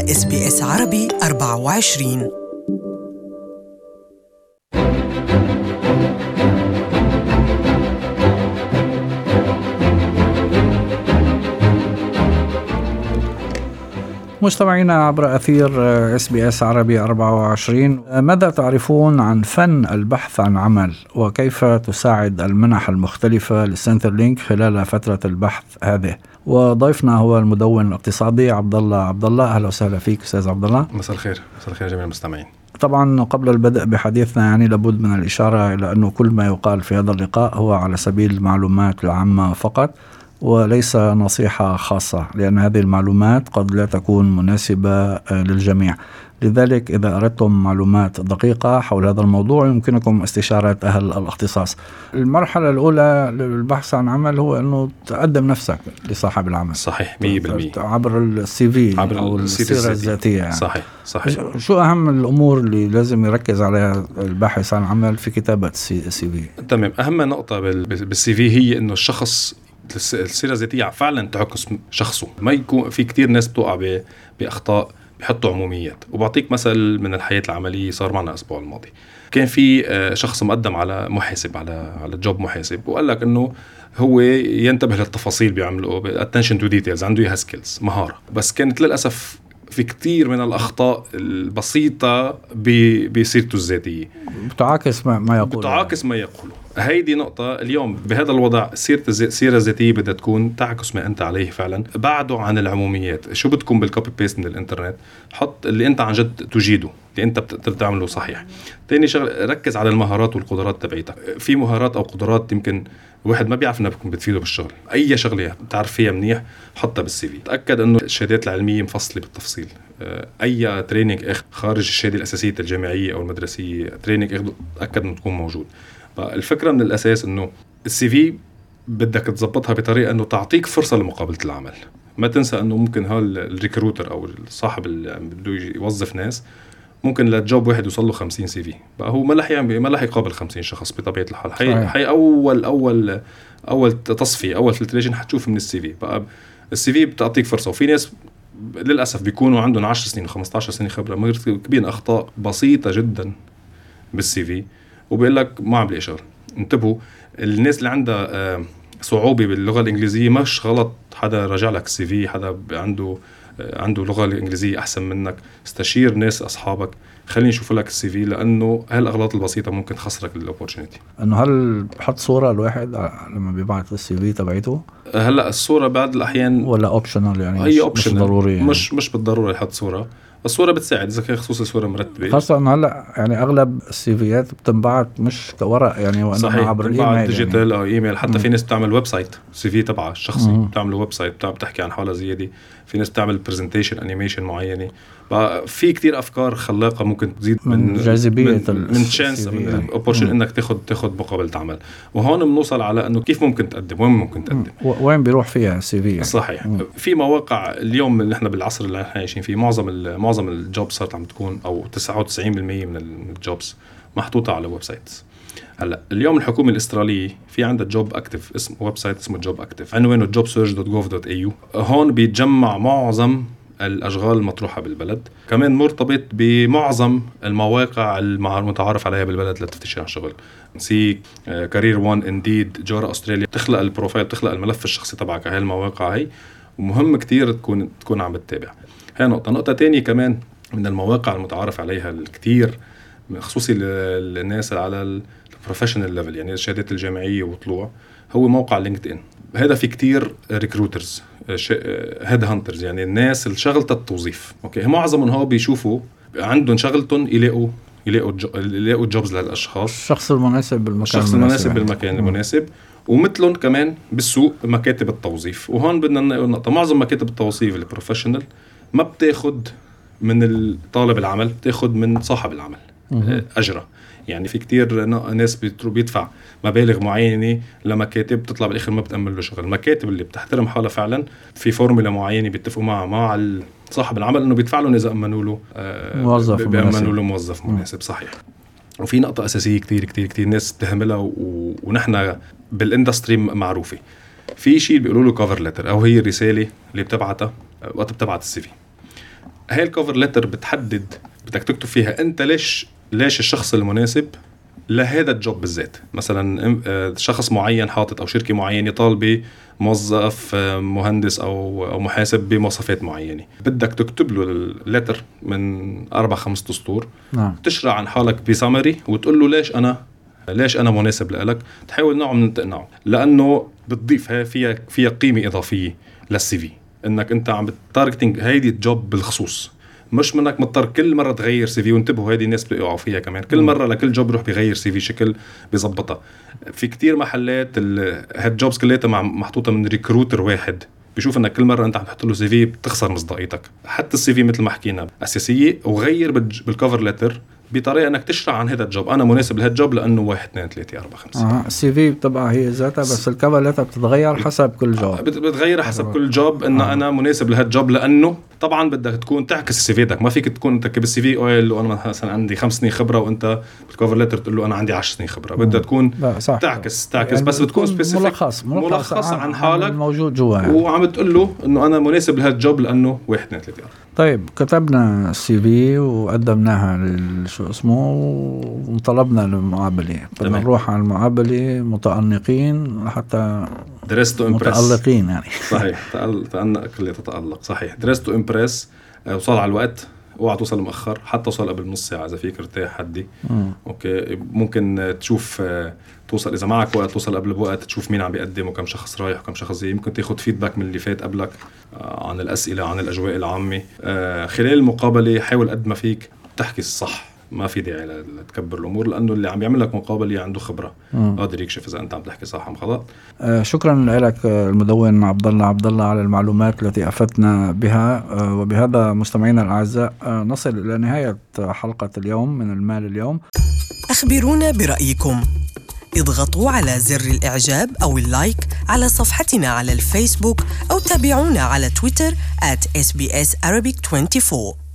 إس بي إس عربي 24 مستمعينا عبر أثير SBS عربي 24 ماذا تعرفون عن فن البحث عن عمل؟ وكيف تساعد المنح المختلفة ل Centrelink خلال فترة البحث هذه؟ وضيفنا هو المدون الاقتصادي عبد الله عبد الله أهلا وسهلا فيك أستاذ عبد الله مساء الخير. مساء الخير جميع المستمعين. طبعا قبل البدء بحديثنا يعني لابد من الإشارة إلى أنه كل ما يقال في هذا اللقاء هو على سبيل المعلومات العامة فقط. وليس نصيحة خاصة لأن هذه المعلومات قد لا تكون مناسبة آه، للجميع. لذلك إذا أردتم معلومات دقيقة حول هذا الموضوع يمكنكم استشارة أهل الاختصاص. المرحلة الأولى للبحث عن عمل هو أنه تقدم نفسك لصاحب العمل. صحيح 100% عبر السي في عبر أو السيرة الذاتية. يعني. صحيح صحيح. شو أهم الأمور اللي لازم يركز عليها الباحث عن عمل في كتابة السي في تمام. أهم نقطة بالسي في هي أنه الشخص السيرة الذاتية فعلا تعكس شخصه. ما يكون في كتير ناس بتوقع بأخطاء بحطوا عموميات. وبعطيك مثل من الحياة العملية صار معنا الأسبوع الماضي. كان في آه، شخص مقدم على محاسب على على job محاسب وقال لك إنه هو ينتبه للتفاصيل بيعمله attention to details عنده إياها skills مهارة. بس كانت للأسف في كثير من الأخطاء البسيطة بسيرته الذاتية. بتعاكس ما, ما يقوله. بتعاكس ما يقوله. هيدي نقطة اليوم بهذا الوضع سيرة السيرة الذاتية بدها تكون تعكس ما أنت عليه فعلا. بعده عن العموميات شو بدكم بال copy paste من الإنترنت؟ حط اللي أنت عن جد تجيده اللي أنت بتقدر تعمله صحيح. تاني شغل ركز على المهارات والقدرات تبعيتك. في مهارات أو قدرات يمكن واحد ما بيعرف إنها بتفيده بالشغل. أي شغلة بتعرف فيها منيح حطها بال CV تأكد إنه الشهادات العلمية مفصلة بالتفصيل. آه، أي training خارج الشهادة الأساسية الجامعية أو المدرسية training اخذه تأكد إنه تكون موجود. فالفكرة من الأساس إنه ال CV بدك تظبطها بطريقة إنه تعطيك فرصة لمقابلة العمل. ما تنسى إنه ممكن هال ال recruiter أو صاحب اللي بده يوظف ناس ممكن ل job واحد يوصل له 50 CV. بقى هو ما رح يعمل ما رح يقابل 50 شخص بطبيعة الحال. حي, حي اول اول أول تصفية أول filtration حتشوف من ال CV. بقى ال CV بتعطيك فرصة. وفي ناس للأسف بيكونوا عندهم 10 سنين و15 سنة خبرة مرتكبين أخطاء بسيطة جدا بال CV. وبيقول لك ما عم بلاقي شغل. انتبهوا الناس اللي عندها آه، صعوبة باللغة الإنجليزية مش غلط. حدا راجع لك ال CV حدا عنده آه، عنده لغة الانجليزيه أحسن منك. استشير ناس أصحابك. خليني أشوف لك ال CV لأنه هالأغلاط البسيطة ممكن تخسرك ال opportunity إنه هل بحط صورة الواحد لما بيبعت ال CV تبعته هلأ الصورة بعض الأحيان ولا optional يعني؟ هي مش, مش ضروري يعني. مش مش بالضرورة يحط صورة. الصورة بتساعد إذا كان خصوصي صورة مرتبة. خاصة إنه هلأ يعني أغلب السيفيات بتنبعت مش كورق يعني وإنما صحيح عبر الايميل digital يعني. أو إيميل. حتى م. في ناس بتعمل website CV تبعها الشخصي بتعمل website بتحكي عن حالها زيادة. في ناس بتعمل presentation animation معينة. في كتير أفكار خلاقة ممكن تزيد من, جاذبية من, chance من ال opportunity إنك تاخذ تاخذ مقابلة عمل. وهون بنوصل على إنه كيف ممكن تقدم وين ممكن تقدم. وين بيروح فيها ال CV يعني. صحيح. مم. في مواقع اليوم إحنا بالعصر اللي إحنا عايشين فيه معظم معظم ال job صارت عم تكون أو 99% من ال jobs محطوطة على websites هلأ اليوم الحكومة الاستراليه في عندها jobactive اسم website اسمه jobactive عنوانه يو هون بيتجمع معظم الأشغال المطروحة بالبلد. كمان مرتبط بمعظم المواقع المتعارف عليها بالبلد للتفتيش عن شغل. Seek CareerOne و Indeed Jora أستراليا. بتخلق ال profile بتخلق الملف الشخصي تبعك على هاي المواقع هي ومهم كتير تكون تكون عم بتتابع. هاي نقطه نقطة تانية كمان من المواقع المتعارف عليها الكثير خصوصي للناس على ال professional level يعني الشهادات الجامعية وطلوع هو موقع LinkedIn هذا في كتير recruiters headhunters يعني الناس اللي شغلتها التوظيف. okay؟ معظمهم هو بيشوفوا عندهم شغلتهم يلاقوا يلاقوا يلاقوا jobs للأشخاص. الشخص المناسب بالمكان الشخص المناسب يعني. بالمكان المناسب. ومثلهم كمان بالسوق مكاتب التوظيف. وهون بدنا نقطة. معظم مكاتب التوظيف ال professional ما بتاخد من الطالب العمل بتاخد من صاحب العمل اجره يعني في كتير ناس بيدفع مبالغ معينة لمكاتب بتطلع بالآخر ما بتأمن له شغل. المكاتب اللي بتحترم حالها فعلا في فورمولا معينة بيتفقوا معها مع صاحب العمل إنه بيدفع لهم إذا أمنوا له آه موظف بيأمنوا له موظف مناسب. صحيح. وفي نقطة أساسية كتير كتير كتير ناس بتهملها و... ونحن بال industry معروفة. في شيء بيقولوا له cover letter أو هي الرسالة اللي بتبعتها وقت بتبعت ال CV. هاي ال cover letter بتحدد بدك تكتب فيها انت ليش ليش الشخص المناسب لهذا ال job بالذات. مثلا آه، شخص معين حاطط أو شركة معينة طالبة موظف آه، مهندس أو أو محاسب بمواصفات معينة. بدك تكتب له ال letter من أربع خمس اسطور نعم. تشرح عن حالك بسمري وتقول له ليش أنا ليش أنا مناسب لك تحاول نوع من تقنعه لأنه بتضيف فيها فيها قيمة إضافية لل CV إنك أنت عم ب targeting هيدي ال job بالخصوص. مش منك مضطر كل مرة تغير CV وانتبهوا هذه الناس بيقعوا فيها كمان. كل مرة لكل job بيروح بيغير CV شكل بيظبطها. في كتير محلات هال jobs كلياتها محطوطة من recruiter واحد. بشوف إنك كل مرة أنت عم تحط له CV بتخسر مصداقيتك. حتى ال CV مثل ما حكينا أساسية وغير بال cover letter بطريقة إنك تشرح عن هذا ال job أنا مناسب لهال job لأنه واحد اثنين ثلاثة أربعة خمسة آه. ال CV بتبقى هي ذاتها بس ال cover بتتغير حسب كل job بتغير حسب كل job انه آه. أنا مناسب لهال job لأنه طبعا بدك تكون تعكس ال CV تك ما فيك تكون انت بال CV قايل أنا مثلا عندي خمس سنين خبرة وأنت بال cover letter تقول له أنا عندي 10 سنين خبرة. بدها تكون صح. تعكس تعكس. يعني بس بتكون specific ملخص ملخص, ملخص عن, عن حالك. موجود جوا يعني. وعم تقول له إنه أنا مناسب لهال job لأنه واحد اثنين ثلاثة. طيب كتبنا السي في وقدمناها شو اسمه وطلبنا المقابلة بدنا نروح على المقابلة متأنقين لحتى dress متألقين يعني. صحيح. تأنق اللي تتألق. صحيح. dress to impress آه، وصل على الوقت. اوعى توصل مؤخر. حتى توصل قبل نص ساعة إذا فيك ارتاح حدي. مم. okay. ممكن تشوف آه، توصل إذا معك وقت توصل قبل بوقت تشوف مين عم بيقدم وكم شخص رايح وكم شخص جاي. ممكن تاخذ feedback من اللي فات قبلك آه، عن الأسئلة عن الأجواء العامة. خلال المقابلة حاول قد ما فيك تحكي الصح. ما في داعي لتكبر الأمور لأنه اللي عم يعمل لك مقابلة عنده خبرة. قادر يكشف إذا أنت عم تحكي صح أم غلط. آه شكرا لك المدون عبد الله عبد الله على المعلومات التي افدتنا بها. آه وبهذا مستمعينا الأعزاء آه نصل إلى نهاية حلقة اليوم من المال اليوم. أخبرونا برأيكم. اضغطوا على زر الإعجاب أو اللايك على صفحتنا على الفيسبوك أو تابعونا على تويتر at sbs arabic 24